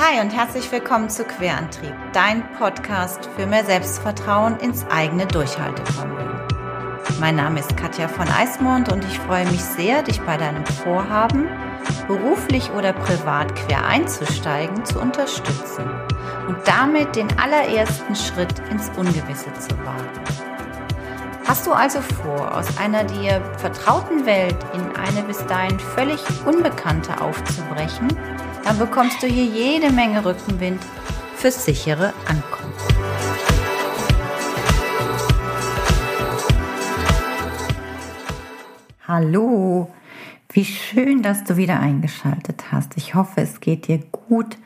Hi und herzlich willkommen zu Querantrieb, dein Podcast für mehr Selbstvertrauen ins eigene Durchhaltevermögen. Mein Name ist Katja von Eismond und ich freue mich sehr, dich bei deinem Vorhaben, beruflich oder privat quer einzusteigen, zu unterstützen und damit den allerersten Schritt ins Ungewisse zu wagen. Hast du also vor, aus einer dir vertrauten Welt in eine bis dahin völlig unbekannte aufzubrechen? Dann bekommst du hier jede Menge Rückenwind fürs sichere Ankommen. Hallo, wie schön, dass du wieder eingeschaltet hast. Ich hoffe, es geht dir gut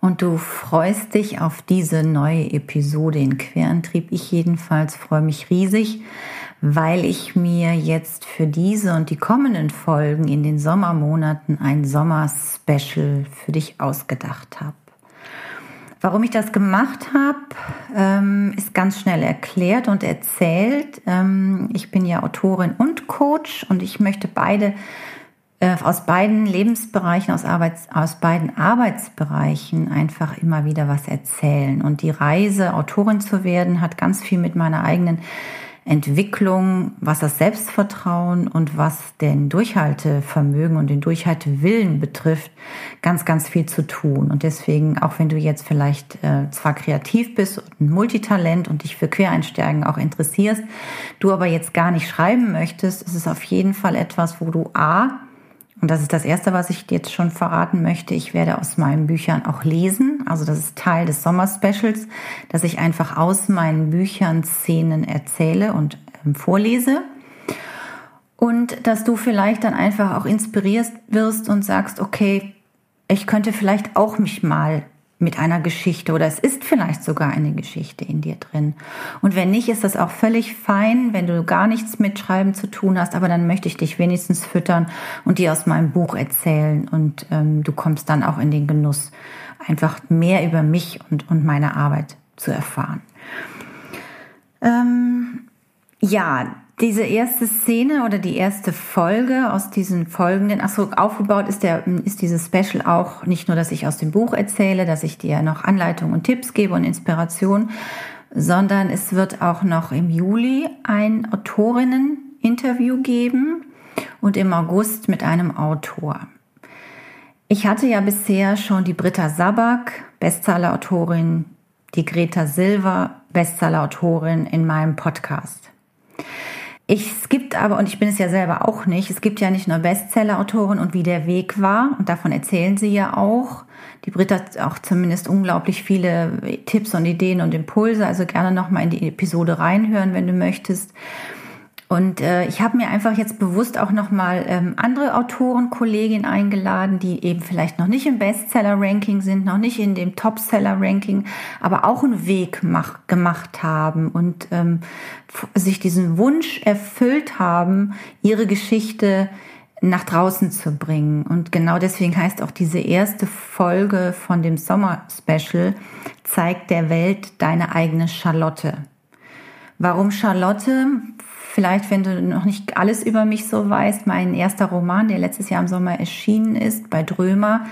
und du freust dich auf diese neue Episode in Querantrieb. Ich jedenfalls freue mich riesig, weil ich mir jetzt für diese und die kommenden Folgen in den Sommermonaten ein Sommer-Special für dich ausgedacht habe. Warum ich das gemacht habe, ähm, ist ganz schnell erklärt und erzählt. Ähm, ich bin ja Autorin und Coach und ich möchte beide äh, aus beiden Lebensbereichen, aus, Arbeits, aus beiden Arbeitsbereichen einfach immer wieder was erzählen. Und die Reise, Autorin zu werden, hat ganz viel mit meiner eigenen Entwicklung, was das Selbstvertrauen und was den Durchhaltevermögen und den Durchhaltewillen betrifft, ganz, ganz viel zu tun. Und deswegen, auch wenn du jetzt vielleicht äh, zwar kreativ bist und ein Multitalent und dich für Quereinsteigen auch interessierst, du aber jetzt gar nicht schreiben möchtest, ist es auf jeden Fall etwas, wo du A, und das ist das Erste, was ich dir jetzt schon verraten möchte. Ich werde aus meinen Büchern auch lesen. Also das ist Teil des Sommer-Specials, dass ich einfach aus meinen Büchern Szenen erzähle und ähm, vorlese. Und dass du vielleicht dann einfach auch inspiriert wirst und sagst, okay, ich könnte vielleicht auch mich mal mit einer Geschichte oder es ist vielleicht sogar eine Geschichte in dir drin. Und wenn nicht, ist das auch völlig fein, wenn du gar nichts mit Schreiben zu tun hast, aber dann möchte ich dich wenigstens füttern und dir aus meinem Buch erzählen und ähm, du kommst dann auch in den Genuss, einfach mehr über mich und, und meine Arbeit zu erfahren. Ähm, ja, diese erste Szene oder die erste Folge aus diesen folgenden, ach so, aufgebaut ist der, ist dieses Special auch nicht nur, dass ich aus dem Buch erzähle, dass ich dir noch Anleitungen und Tipps gebe und Inspiration, sondern es wird auch noch im Juli ein Autorinnen-Interview geben und im August mit einem Autor. Ich hatte ja bisher schon die Britta Sabak, Bestseller-Autorin, die Greta Silver, Bestseller-Autorin in meinem Podcast. Ich, es gibt aber, und ich bin es ja selber auch nicht, es gibt ja nicht nur Bestseller-Autoren und wie der Weg war, und davon erzählen sie ja auch. Die Britta hat auch zumindest unglaublich viele Tipps und Ideen und Impulse, also gerne nochmal in die Episode reinhören, wenn du möchtest. Und äh, ich habe mir einfach jetzt bewusst auch nochmal ähm, andere Autoren, Kolleginnen eingeladen, die eben vielleicht noch nicht im Bestseller-Ranking sind, noch nicht in dem Top-Seller-Ranking, aber auch einen Weg mach, gemacht haben und ähm, sich diesen Wunsch erfüllt haben, ihre Geschichte nach draußen zu bringen. Und genau deswegen heißt auch diese erste Folge von dem Sommer-Special, zeigt der Welt deine eigene Charlotte. Warum Charlotte? Vielleicht, wenn du noch nicht alles über mich so weißt, mein erster Roman, der letztes Jahr im Sommer erschienen ist, bei Drömer,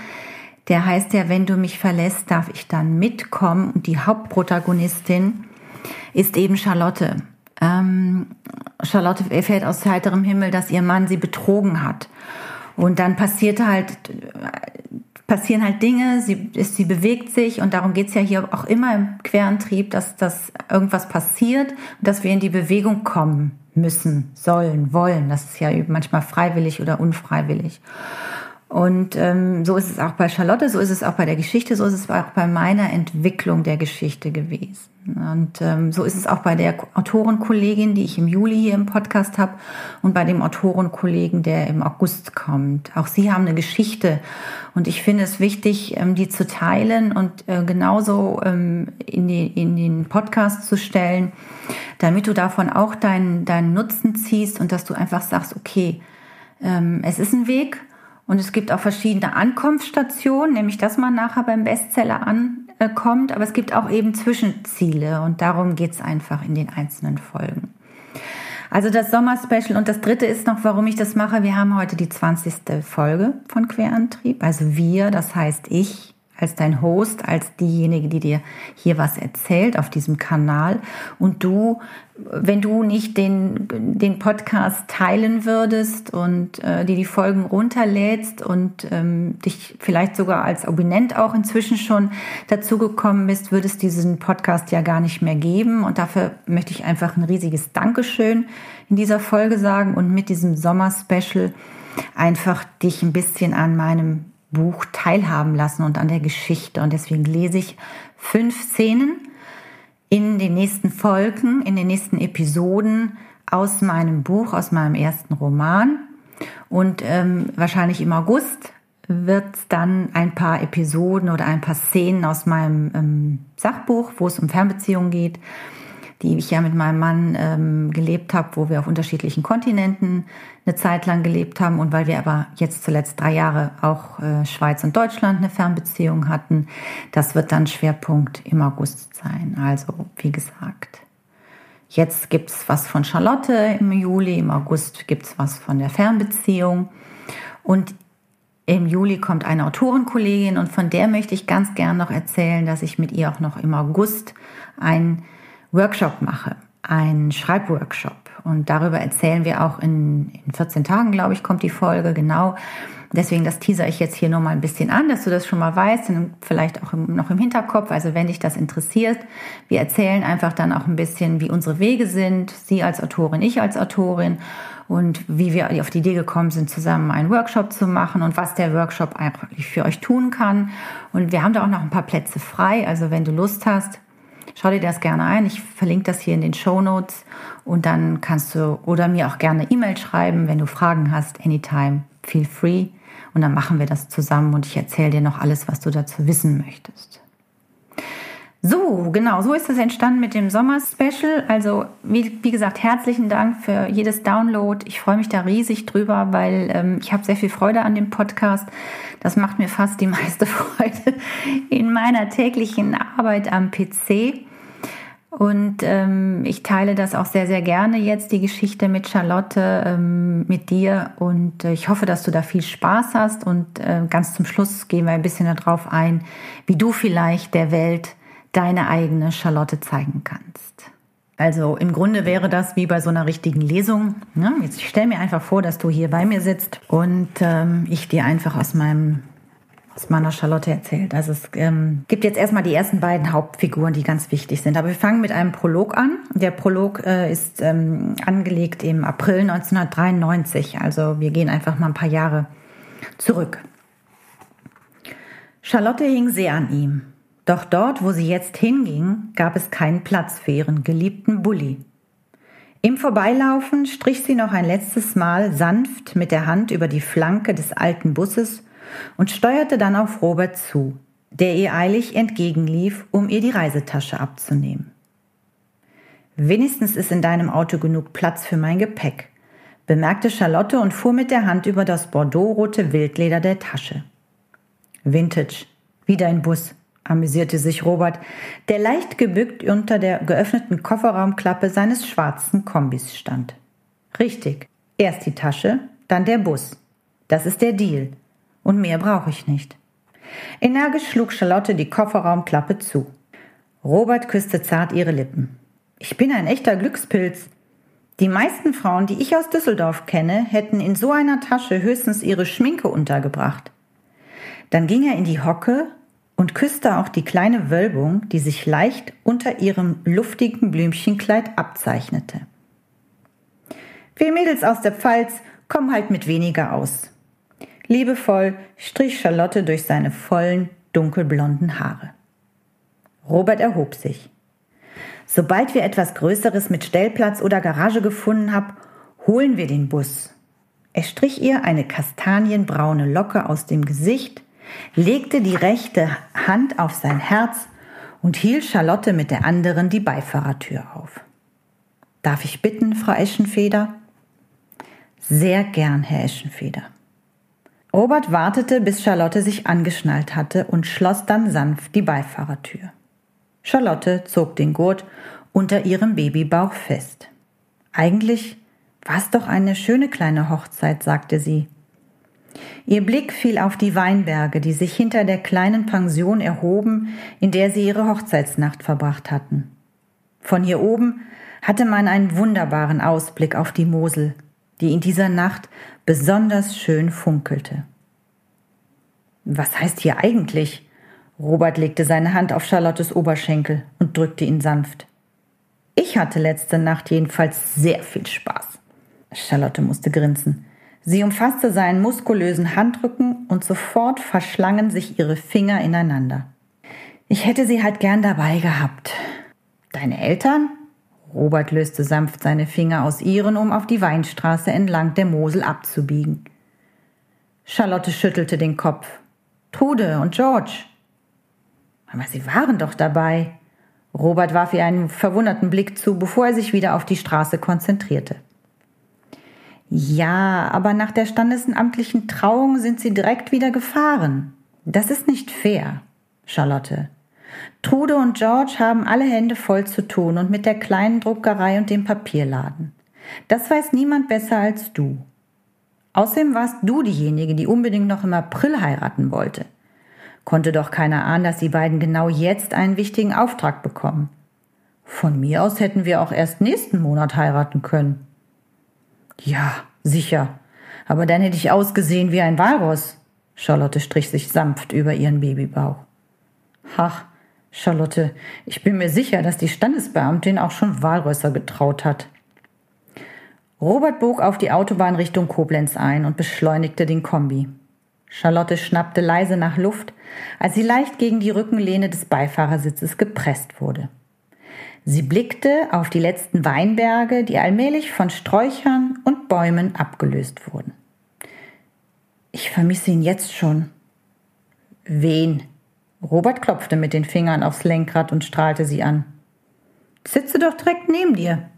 der heißt ja, wenn du mich verlässt, darf ich dann mitkommen. Und die Hauptprotagonistin ist eben Charlotte. Ähm, Charlotte erfährt aus heiterem Himmel, dass ihr Mann sie betrogen hat. Und dann passiert halt, passieren halt Dinge, sie, sie bewegt sich und darum geht's ja hier auch immer im Querantrieb, dass, dass irgendwas passiert und dass wir in die Bewegung kommen müssen, sollen, wollen. Das ist ja manchmal freiwillig oder unfreiwillig. Und ähm, so ist es auch bei Charlotte, so ist es auch bei der Geschichte, so ist es auch bei meiner Entwicklung der Geschichte gewesen. Und ähm, so ist es auch bei der Autorenkollegin, die ich im Juli hier im Podcast habe, und bei dem Autorenkollegen, der im August kommt. Auch sie haben eine Geschichte. Und ich finde es wichtig, ähm, die zu teilen und äh, genauso ähm, in, die, in den Podcast zu stellen, damit du davon auch deinen, deinen Nutzen ziehst und dass du einfach sagst, okay, ähm, es ist ein Weg und es gibt auch verschiedene Ankunftsstationen, nämlich dass man nachher beim Bestseller ankommt, aber es gibt auch eben Zwischenziele und darum geht es einfach in den einzelnen Folgen. Also das Sommer-Special und das dritte ist noch, warum ich das mache. Wir haben heute die 20. Folge von Querantrieb. Also wir, das heißt ich als dein Host, als diejenige, die dir hier was erzählt auf diesem Kanal. Und du, wenn du nicht den, den Podcast teilen würdest und äh, dir die Folgen runterlädst und ähm, dich vielleicht sogar als Abonnent auch inzwischen schon dazugekommen bist, würde es diesen Podcast ja gar nicht mehr geben. Und dafür möchte ich einfach ein riesiges Dankeschön in dieser Folge sagen und mit diesem Sommer-Special einfach dich ein bisschen an meinem Buch teilhaben lassen und an der Geschichte. Und deswegen lese ich fünf Szenen in den nächsten Folgen, in den nächsten Episoden aus meinem Buch, aus meinem ersten Roman. Und ähm, wahrscheinlich im August wird dann ein paar Episoden oder ein paar Szenen aus meinem ähm, Sachbuch, wo es um Fernbeziehungen geht, die ich ja mit meinem Mann ähm, gelebt habe, wo wir auf unterschiedlichen Kontinenten eine Zeit lang gelebt haben und weil wir aber jetzt zuletzt drei Jahre auch äh, Schweiz und Deutschland eine Fernbeziehung hatten, das wird dann Schwerpunkt im August sein. Also wie gesagt, jetzt gibt es was von Charlotte im Juli, im August gibt es was von der Fernbeziehung und im Juli kommt eine Autorenkollegin und von der möchte ich ganz gern noch erzählen, dass ich mit ihr auch noch im August ein Workshop mache, einen Schreibworkshop. Und darüber erzählen wir auch in, in 14 Tagen, glaube ich, kommt die Folge, genau. Deswegen das teaser ich jetzt hier nur mal ein bisschen an, dass du das schon mal weißt und vielleicht auch im, noch im Hinterkopf. Also wenn dich das interessiert, wir erzählen einfach dann auch ein bisschen, wie unsere Wege sind, sie als Autorin, ich als Autorin und wie wir auf die Idee gekommen sind, zusammen einen Workshop zu machen und was der Workshop eigentlich für euch tun kann. Und wir haben da auch noch ein paar Plätze frei. Also wenn du Lust hast, Schau dir das gerne ein. Ich verlinke das hier in den Show Notes und dann kannst du oder mir auch gerne E-Mail schreiben, wenn du Fragen hast. Anytime, feel free. Und dann machen wir das zusammen und ich erzähle dir noch alles, was du dazu wissen möchtest. So, genau, so ist es entstanden mit dem Sommer-Special. Also, wie, wie, gesagt, herzlichen Dank für jedes Download. Ich freue mich da riesig drüber, weil ähm, ich habe sehr viel Freude an dem Podcast. Das macht mir fast die meiste Freude in meiner täglichen Arbeit am PC. Und ähm, ich teile das auch sehr, sehr gerne jetzt, die Geschichte mit Charlotte, ähm, mit dir. Und äh, ich hoffe, dass du da viel Spaß hast. Und äh, ganz zum Schluss gehen wir ein bisschen darauf ein, wie du vielleicht der Welt deine eigene Charlotte zeigen kannst. Also im Grunde wäre das wie bei so einer richtigen Lesung. Ne? Jetzt stell mir einfach vor, dass du hier bei mir sitzt und ähm, ich dir einfach aus meinem aus meiner Charlotte erzählt. Also es ähm, gibt jetzt erstmal die ersten beiden Hauptfiguren, die ganz wichtig sind. Aber wir fangen mit einem Prolog an. Der Prolog äh, ist ähm, angelegt im April 1993. Also wir gehen einfach mal ein paar Jahre zurück. Charlotte hing sehr an ihm. Doch dort, wo sie jetzt hinging, gab es keinen Platz für ihren geliebten Bulli. Im Vorbeilaufen strich sie noch ein letztes Mal sanft mit der Hand über die Flanke des alten Busses und steuerte dann auf Robert zu, der ihr eilig entgegenlief, um ihr die Reisetasche abzunehmen. Wenigstens ist in deinem Auto genug Platz für mein Gepäck, bemerkte Charlotte und fuhr mit der Hand über das bordeauxrote Wildleder der Tasche. Vintage, wie dein Bus, amüsierte sich Robert, der leicht gebückt unter der geöffneten Kofferraumklappe seines schwarzen Kombis stand. Richtig. Erst die Tasche, dann der Bus. Das ist der Deal. Und mehr brauche ich nicht. Energisch schlug Charlotte die Kofferraumklappe zu. Robert küsste zart ihre Lippen. Ich bin ein echter Glückspilz. Die meisten Frauen, die ich aus Düsseldorf kenne, hätten in so einer Tasche höchstens ihre Schminke untergebracht. Dann ging er in die Hocke und küsste auch die kleine Wölbung, die sich leicht unter ihrem luftigen Blümchenkleid abzeichnete. Wir Mädels aus der Pfalz kommen halt mit weniger aus. Liebevoll strich Charlotte durch seine vollen, dunkelblonden Haare. Robert erhob sich. Sobald wir etwas Größeres mit Stellplatz oder Garage gefunden haben, holen wir den Bus. Er strich ihr eine kastanienbraune Locke aus dem Gesicht legte die rechte Hand auf sein Herz und hielt Charlotte mit der anderen die Beifahrertür auf. Darf ich bitten, Frau Eschenfeder? Sehr gern, Herr Eschenfeder. Robert wartete, bis Charlotte sich angeschnallt hatte und schloss dann sanft die Beifahrertür. Charlotte zog den Gurt unter ihrem Babybauch fest. Eigentlich war es doch eine schöne kleine Hochzeit, sagte sie. Ihr Blick fiel auf die Weinberge, die sich hinter der kleinen Pension erhoben, in der sie ihre Hochzeitsnacht verbracht hatten. Von hier oben hatte man einen wunderbaren Ausblick auf die Mosel, die in dieser Nacht besonders schön funkelte. Was heißt hier eigentlich? Robert legte seine Hand auf Charlottes Oberschenkel und drückte ihn sanft. Ich hatte letzte Nacht jedenfalls sehr viel Spaß. Charlotte musste grinsen. Sie umfasste seinen muskulösen Handrücken und sofort verschlangen sich ihre Finger ineinander. Ich hätte sie halt gern dabei gehabt. Deine Eltern? Robert löste sanft seine Finger aus ihren, um auf die Weinstraße entlang der Mosel abzubiegen. Charlotte schüttelte den Kopf. Trude und George. Aber sie waren doch dabei. Robert warf ihr einen verwunderten Blick zu, bevor er sich wieder auf die Straße konzentrierte. Ja, aber nach der standesamtlichen Trauung sind sie direkt wieder gefahren. Das ist nicht fair, Charlotte. Trude und George haben alle Hände voll zu tun und mit der kleinen Druckerei und dem Papierladen. Das weiß niemand besser als du. Außerdem warst du diejenige, die unbedingt noch im April heiraten wollte. Konnte doch keiner ahnen, dass die beiden genau jetzt einen wichtigen Auftrag bekommen. Von mir aus hätten wir auch erst nächsten Monat heiraten können. Ja, sicher. Aber dann hätte ich ausgesehen wie ein Walross. Charlotte strich sich sanft über ihren Babybauch. Ach, Charlotte, ich bin mir sicher, dass die Standesbeamtin auch schon Walrösser getraut hat. Robert bog auf die Autobahn Richtung Koblenz ein und beschleunigte den Kombi. Charlotte schnappte leise nach Luft, als sie leicht gegen die Rückenlehne des Beifahrersitzes gepresst wurde. Sie blickte auf die letzten Weinberge, die allmählich von Sträuchern und Bäumen abgelöst wurden. Ich vermisse ihn jetzt schon. Wen? Robert klopfte mit den Fingern aufs Lenkrad und strahlte sie an. Sitze doch direkt neben dir.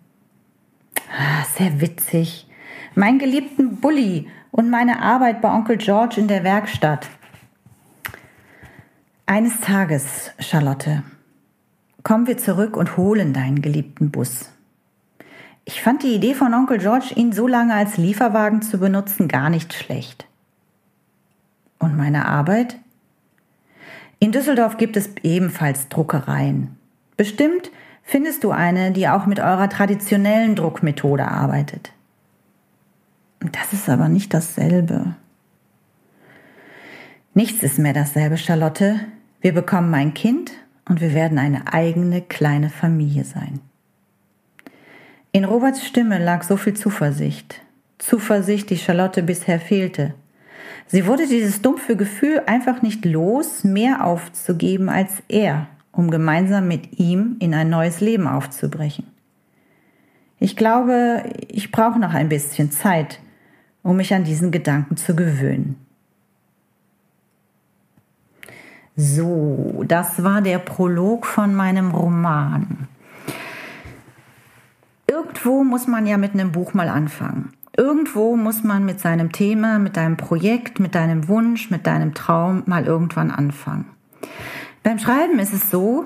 Ah, sehr witzig. Mein geliebten Bulli und meine Arbeit bei Onkel George in der Werkstatt. Eines Tages, Charlotte, kommen wir zurück und holen deinen geliebten Bus. Ich fand die Idee von Onkel George, ihn so lange als Lieferwagen zu benutzen, gar nicht schlecht. Und meine Arbeit? In Düsseldorf gibt es ebenfalls Druckereien. Bestimmt findest du eine, die auch mit eurer traditionellen Druckmethode arbeitet. Das ist aber nicht dasselbe. Nichts ist mehr dasselbe, Charlotte. Wir bekommen ein Kind und wir werden eine eigene kleine Familie sein. In Roberts Stimme lag so viel Zuversicht. Zuversicht, die Charlotte bisher fehlte. Sie wurde dieses dumpfe Gefühl einfach nicht los, mehr aufzugeben als er, um gemeinsam mit ihm in ein neues Leben aufzubrechen. Ich glaube, ich brauche noch ein bisschen Zeit, um mich an diesen Gedanken zu gewöhnen. So, das war der Prolog von meinem Roman. Irgendwo muss man ja mit einem Buch mal anfangen. Irgendwo muss man mit seinem Thema, mit deinem Projekt, mit deinem Wunsch, mit deinem Traum mal irgendwann anfangen. Beim Schreiben ist es so,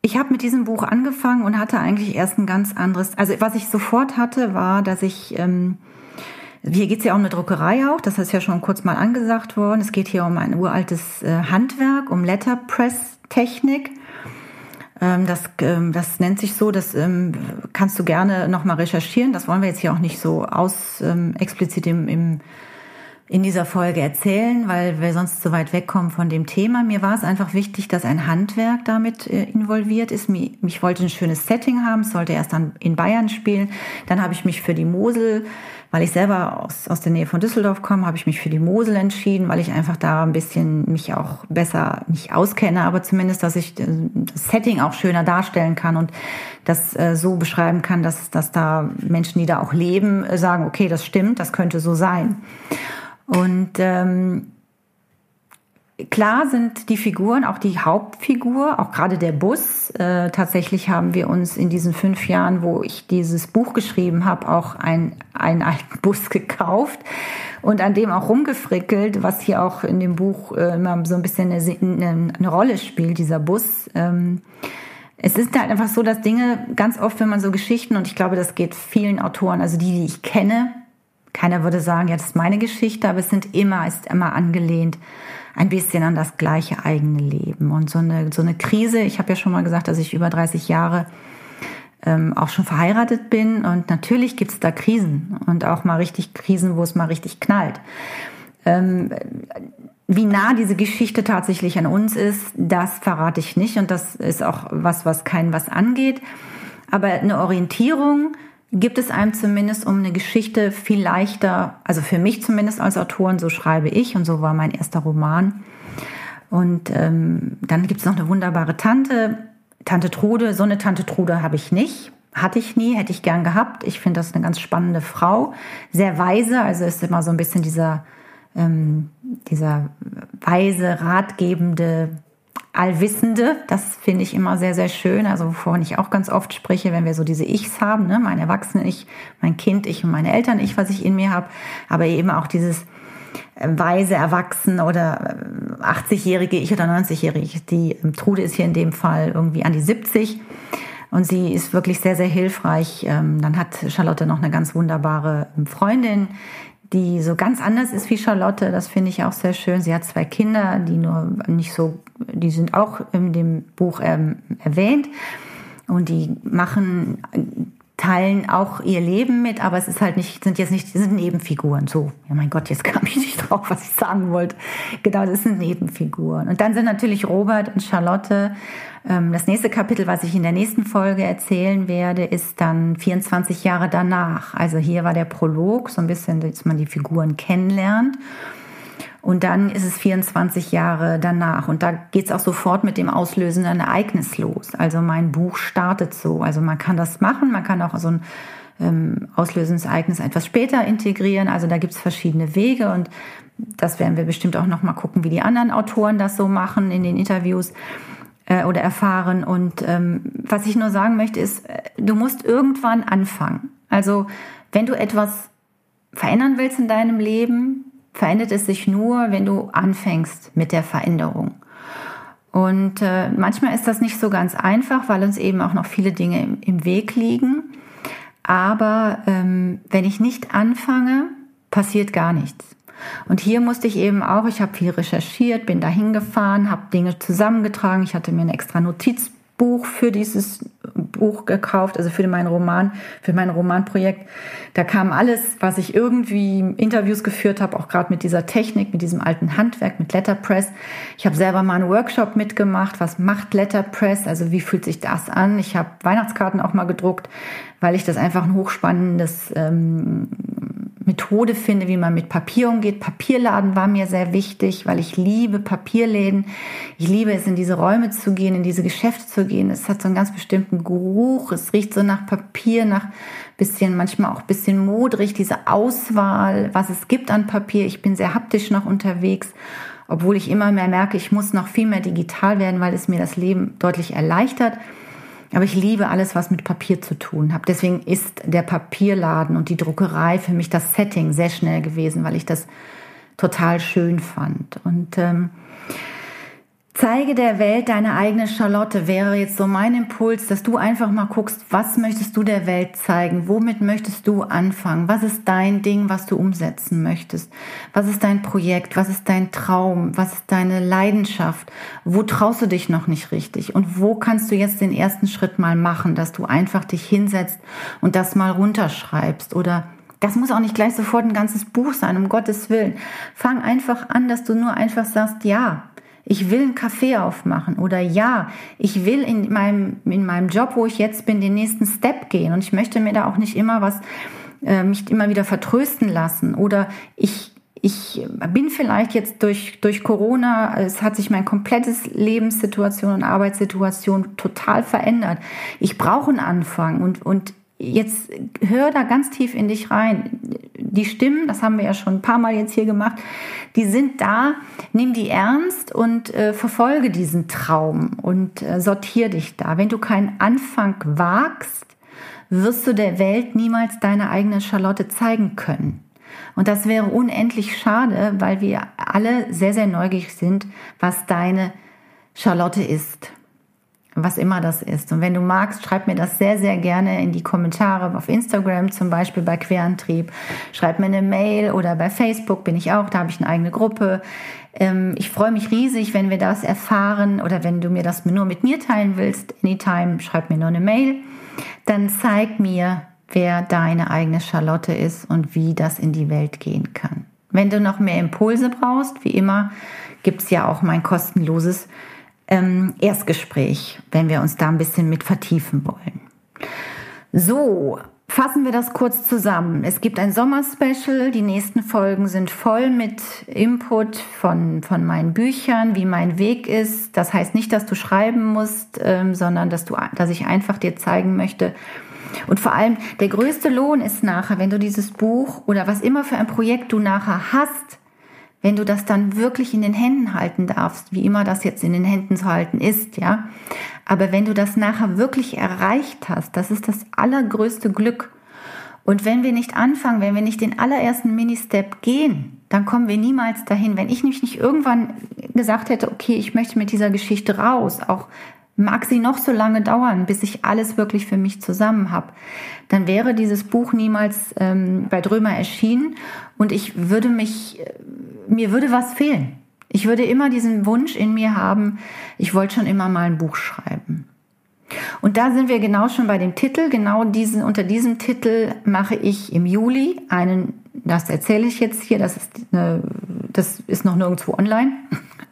ich habe mit diesem Buch angefangen und hatte eigentlich erst ein ganz anderes, also was ich sofort hatte, war, dass ich, ähm, hier geht es ja um eine Druckerei auch, das ist ja schon kurz mal angesagt worden, es geht hier um ein uraltes äh, Handwerk, um Letterpress-Technik. Ähm, das, ähm, das nennt sich so, das ähm, kannst du gerne nochmal recherchieren. Das wollen wir jetzt hier auch nicht so aus explizit im, im, in dieser Folge erzählen, weil wir sonst zu weit wegkommen von dem Thema. Mir war es einfach wichtig, dass ein Handwerk damit äh, involviert ist. Ich wollte ein schönes Setting haben, es sollte erst dann in Bayern spielen. Dann habe ich mich für die Mosel weil ich selber aus, aus der Nähe von Düsseldorf komme, habe ich mich für die Mosel entschieden, weil ich einfach da ein bisschen mich auch besser nicht auskenne, aber zumindest, dass ich äh, das Setting auch schöner darstellen kann und das äh, so beschreiben kann, dass, dass da Menschen, die da auch leben, äh, sagen, okay, das stimmt, das könnte so sein. Und ähm, Klar sind die Figuren, auch die Hauptfigur, auch gerade der Bus. Äh, tatsächlich haben wir uns in diesen fünf Jahren, wo ich dieses Buch geschrieben habe, auch ein, einen alten Bus gekauft und an dem auch rumgefrickelt, was hier auch in dem Buch äh, immer so ein bisschen eine, eine, Rolle spielt, dieser Bus. Ähm, es ist halt einfach so, dass Dinge ganz oft, wenn man so Geschichten, und ich glaube, das geht vielen Autoren, also die, die ich kenne, keiner würde sagen, ja, das ist meine Geschichte, aber es sind immer, ist immer angelehnt ein bisschen an das gleiche eigene Leben. Und so eine, so eine Krise, ich habe ja schon mal gesagt, dass ich über 30 Jahre ähm, auch schon verheiratet bin und natürlich gibt es da Krisen und auch mal richtig Krisen, wo es mal richtig knallt. Ähm, wie nah diese Geschichte tatsächlich an uns ist, das verrate ich nicht und das ist auch was, was keinen was angeht. Aber eine Orientierung gibt es einem zumindest, um eine Geschichte viel leichter, also für mich zumindest als Autorin, so schreibe ich und so war mein erster Roman. Und ähm, dann gibt es noch eine wunderbare Tante, Tante Trude. So eine Tante Trude habe ich nicht. Hatte ich nie, hätte ich gern gehabt. Ich finde das eine ganz spannende Frau. Sehr weise, also ist immer so ein bisschen dieser ähm, dieser weise, ratgebende, allwissende, das finde ich immer sehr, sehr schön. Also wovon ich auch ganz oft spreche, wenn wir so diese Ichs haben, ne? mein Erwachsenen-Ich, mein Kind-Ich und meine Eltern-Ich, was ich in mir habe, aber eben auch dieses äh, weise Erwachsene oder 80-jährige äh, Ich oder 90-jährige Ich. Die ähm, Trude ist hier in dem Fall irgendwie an die 70 und sie ist wirklich sehr, sehr hilfreich. Ähm, dann hat Charlotte noch eine ganz wunderbare ähm, Freundin, die so ganz anders ist wie Charlotte. Das finde ich auch sehr schön. Sie hat zwei Kinder, die nur nicht so, die sind auch in dem Buch ähm, erwähnt und die machen teilen auch ihr Leben mit, aber es ist halt nicht, sind jetzt nicht, sind Nebenfiguren. So, ja mein Gott, jetzt kam ich nicht drauf, was ich sagen wollte. Genau, das sind Nebenfiguren. Und dann sind natürlich Robert und Charlotte. Ähm, das nächste Kapitel, was ich in der nächsten Folge erzählen werde, ist dann 24 Jahre danach. Also hier war der Prolog, so ein bisschen, dass man die Figuren kennenlernt. Und dann ist es 24 Jahre danach. Und da geht es auch sofort mit dem auslösenden Ereignis los. Also mein Buch startet so. Also man kann das machen, man kann auch so ein ähm, auslösendes Ereignis etwas später integrieren. Also da gibt es verschiedene Wege und das werden wir bestimmt auch noch mal gucken, wie die anderen Autoren das so machen in den Interviews äh, oder erfahren. Und ähm, was ich nur sagen möchte ist, äh, du musst irgendwann anfangen. Also wenn du etwas verändern willst in deinem Leben, verändert es sich nur, wenn du anfängst mit der Veränderung. Und äh, manchmal ist das nicht so ganz einfach, weil uns eben auch noch viele Dinge im, im Weg liegen. Aber ähm, wenn ich nicht anfange, passiert gar nichts. Und hier musste ich eben auch, ich habe viel recherchiert, bin da hingefahren, habe Dinge zusammengetragen. Ich hatte mir eine extra Notiz Buch für dieses Buch gekauft, also für meinen Roman, für mein Romanprojekt. Da kam alles, was ich irgendwie Interviews geführt habe, auch gerade mit dieser Technik, mit diesem alten Handwerk, mit Letterpress. Ich habe selber mal einen Workshop mitgemacht, was macht Letterpress, also wie fühlt sich das an. Ich habe Weihnachtskarten auch mal gedruckt, weil ich das einfach ein hochspannendes ähm, Methode finde, wie man mit Papier umgeht. Papierladen war mir sehr wichtig, weil ich liebe Papierläden. Ich liebe es, in diese Räume zu gehen, in diese Geschäfte zu gehen. Es hat so einen ganz bestimmten Geruch. Es riecht so nach Papier, nach bisschen, manchmal auch bisschen modrig, diese Auswahl, was es gibt an Papier. Ich bin sehr haptisch noch unterwegs, obwohl ich immer mehr merke, ich muss noch viel mehr digital werden, weil es mir das Leben deutlich erleichtert. Aber ich liebe alles, was mit Papier zu tun hat. Deswegen ist der Papierladen und die Druckerei für mich das Setting sehr schnell gewesen, weil ich das total schön fand. Und ähm, Zeige der Welt deine eigene Charlotte wäre jetzt so mein Impuls, dass du einfach mal guckst, was möchtest du der Welt zeigen? Womit möchtest du anfangen? Was ist dein Ding, was du umsetzen möchtest? Was ist dein Projekt? Was ist dein Traum? Was ist deine Leidenschaft? Wo traust du dich noch nicht richtig? Und wo kannst du jetzt den ersten Schritt mal machen, dass du einfach dich hinsetzt und das mal runterschreibst oder das muss auch nicht gleich sofort ein ganzes Buch sein, um Gottes Willen. Fang einfach an, dass du nur einfach sagst, ja, ich will einen Kaffee aufmachen oder ja, ich will in meinem, in meinem Job, wo ich jetzt bin, den nächsten Step gehen und ich möchte mir da auch nicht immer was, äh, mich immer wieder vertrösten lassen oder ich, ich bin vielleicht jetzt durch, durch Corona, es hat sich mein komplettes Lebenssituation und Arbeitssituation total verändert. Ich brauche einen Anfang und, und jetzt hör da ganz tief in dich rein. Die Stimmen, das haben wir ja schon ein paar Mal jetzt hier gemacht, die sind da. Nimm die ernst und äh, verfolge diesen Traum und äh, sortier dich da. Wenn du keinen Anfang wagst, wirst du der Welt niemals deine eigene Charlotte zeigen können. Und das wäre unendlich schade, weil wir alle sehr, sehr neugierig sind, was deine Charlotte ist. Was immer das ist. Und wenn du magst, schreib mir das sehr, sehr gerne in die Kommentare auf Instagram, zum Beispiel bei Querantrieb. Schreib mir eine Mail oder bei Facebook bin ich auch, da habe ich eine eigene Gruppe. Ähm, ich freue mich riesig, wenn wir das erfahren oder wenn du mir das nur mit mir teilen willst. Anytime, schreib mir nur eine Mail. Dann zeig mir, wer deine eigene Charlotte ist und wie das in die Welt gehen kann. Wenn du noch mehr Impulse brauchst, wie immer, gibt es ja auch mein kostenloses ähm, Erstgespräch, wenn wir uns da ein bisschen mit vertiefen wollen. So, fassen wir das kurz zusammen. Es gibt ein Sommerspecial. Die nächsten Folgen sind voll mit Input von, von meinen Büchern, wie mein Weg ist. Das heißt nicht, dass du schreiben musst, ähm, sondern dass, du, dass ich einfach dir zeigen möchte. Und vor allem der größte Lohn ist nachher, wenn du dieses Buch oder was immer für ein Projekt du nachher hast, wenn du das dann wirklich in den Händen halten darfst, wie immer das jetzt in den Händen zu halten ist, ja. Aber wenn du das nachher wirklich erreicht hast, das ist das allergrößte Glück. Und wenn wir nicht anfangen, wenn wir nicht den allerersten Mini-Step gehen, dann kommen wir niemals dahin. Wenn ich nämlich nicht irgendwann gesagt hätte, okay, ich möchte mit dieser Geschichte raus, auch mag sie noch so lange dauern, bis ich alles wirklich für mich zusammen habe, dann wäre dieses Buch niemals ähm, bei Drömer erschienen und ich würde mich, äh, mir würde was fehlen. Ich würde immer diesen Wunsch in mir haben, ich wollte schon immer mal ein Buch schreiben. Und da sind wir genau schon bei dem Titel. Genau diesen, unter diesem Titel mache ich im Juli einen, das erzähle ich jetzt hier, das ist, eine, das ist noch nirgendwo online,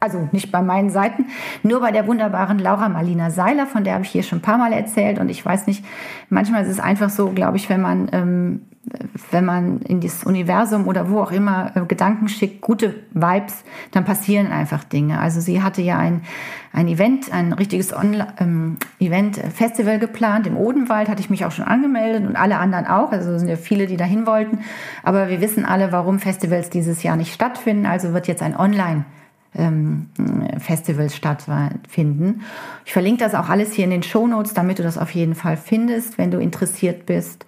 also nicht bei meinen Seiten, nur bei der wunderbaren Laura Marlina Seiler, von der habe ich hier schon ein paar Mal erzählt. Und ich weiß nicht, manchmal ist es einfach so, glaube ich, wenn man ähm, wenn man in dieses Universum oder wo auch immer äh, Gedanken schickt, gute Vibes, dann passieren einfach Dinge. Also sie hatte ja ein, ein Event, ein richtiges ähm, Event, äh, geplant im Odenwald, hatte ich mich auch schon angemeldet und alle anderen auch. Also sind ja viele, die dahin wollten. Aber wir wissen alle, warum Festivals dieses Jahr nicht stattfinden. Also wird jetzt ein Online ähm, Festivals stattfinden. Ich verlinke das auch alles hier in den Show Notes, damit du das auf jeden Fall findest, wenn du interessiert bist.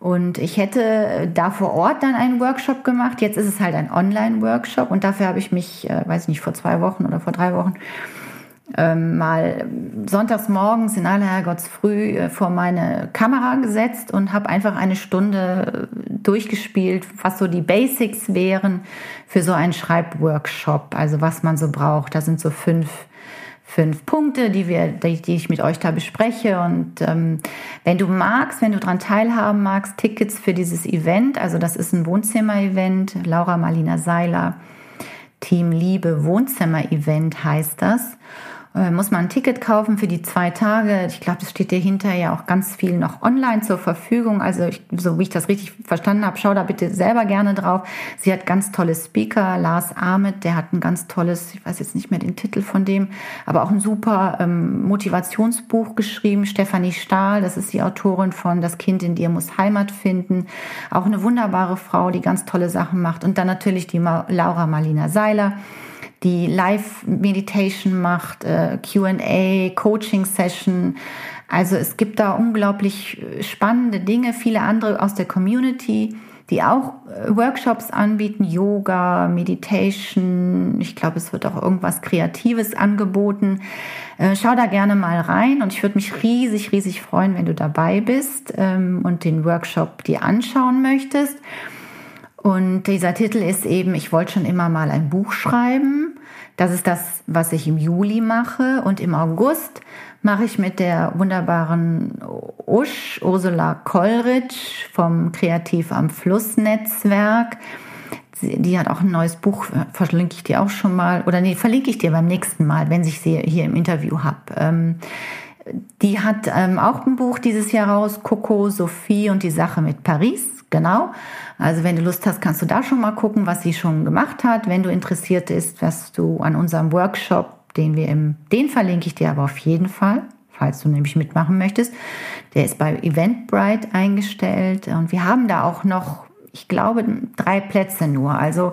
Und ich hätte da vor Ort dann einen Workshop gemacht. Jetzt ist es halt ein Online-Workshop und dafür habe ich mich, äh, weiß nicht, vor zwei Wochen oder vor drei Wochen ähm, mal sonntags morgens in aller Herrgottsfrüh äh, vor meine Kamera gesetzt und habe einfach eine Stunde äh, durchgespielt, was so die Basics wären für so einen Schreibworkshop, also was man so braucht. Da sind so fünf fünf Punkte, die, wir, die, die ich mit euch da bespreche. Und ähm, wenn du magst, wenn du daran teilhaben magst, Tickets für dieses Event, also das ist ein Wohnzimmer-Event, Laura Marlina Seiler, Team Liebe Wohnzimmer-Event heißt das. Äh, muss man ein Ticket kaufen für die zwei Tage. Ich glaube, das steht dir hinterher auch ganz viel noch online zur Verfügung. Also ich, so wie ich das richtig verstanden habe, schau da bitte selber gerne drauf. Sie hat ganz tolle Speaker. Lars Ahmed, der hat ein ganz tolles, ich weiß jetzt nicht mehr den Titel von dem, aber auch ein super ähm, Motivationsbuch geschrieben. Stefanie Stahl, das ist die Autorin von Das Kind in dir muss Heimat finden. Auch eine wunderbare Frau, die ganz tolle Sachen macht. Und dann natürlich die Ma Laura Marlina Seiler die Live-Meditation macht, äh, QA, Coaching-Session. Also es gibt da unglaublich äh, spannende Dinge, viele andere aus der Community, die auch äh, Workshops anbieten, Yoga, Meditation. Ich glaube, es wird auch irgendwas Kreatives angeboten. Äh, schau da gerne mal rein und ich würde mich riesig, riesig freuen, wenn du dabei bist ähm, und den Workshop dir anschauen möchtest. Und dieser Titel ist eben, ich wollte schon immer mal ein Buch schreiben. Das ist das, was ich im Juli mache. Und im August mache ich mit der wunderbaren Usch, Ursula Kollrich vom Kreativ am Fluss Netzwerk. Die hat auch ein neues Buch, verlinke ich dir auch schon mal. Oder nee, verlinke ich dir beim nächsten Mal, wenn ich sie hier im Interview habe. Ähm, die hat ähm, auch ein Buch dieses Jahr raus, Coco, Sophie und die Sache mit Paris. Genau. Also wenn du Lust hast, kannst du da schon mal gucken, was sie schon gemacht hat. Wenn du interessiert bist, was du an unserem Workshop, den wir im, den verlinke ich dir aber auf jeden Fall, falls du nämlich mitmachen möchtest. Der ist bei Eventbrite eingestellt und wir haben da auch noch, ich glaube, drei Plätze nur. Also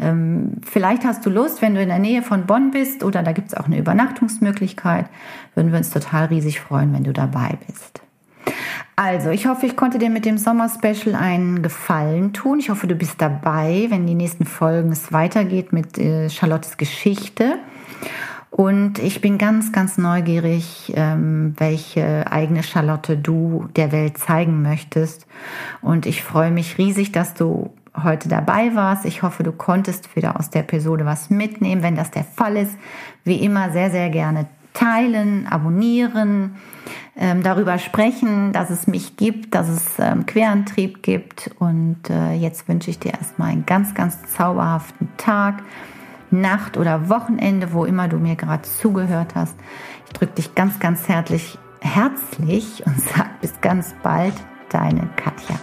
ähm, vielleicht hast du Lust, wenn du in der Nähe von Bonn bist oder da gibt es auch eine Übernachtungsmöglichkeit, würden wir uns total riesig freuen, wenn du dabei bist. Also, ich hoffe, ich konnte dir mit dem Sommer-Special einen Gefallen tun. Ich hoffe, du bist dabei, wenn die nächsten Folgen es weitergeht mit äh, Charlottes Geschichte. Und ich bin ganz, ganz neugierig, ähm, welche eigene Charlotte du der Welt zeigen möchtest. Und ich freue mich riesig, dass du heute dabei warst. Ich hoffe, du konntest wieder aus der Episode was mitnehmen. Wenn das der Fall ist, wie immer sehr, sehr gerne teilen, abonnieren, ähm, darüber sprechen, dass es mich gibt, dass es ähm, Querantrieb gibt. Und äh, jetzt wünsche ich dir erstmal einen ganz, ganz zauberhaften Tag, Nacht oder Wochenende, wo immer du mir gerade zugehört hast. Ich drücke dich ganz, ganz herzlich, herzlich und sag bis ganz bald, deine Katja.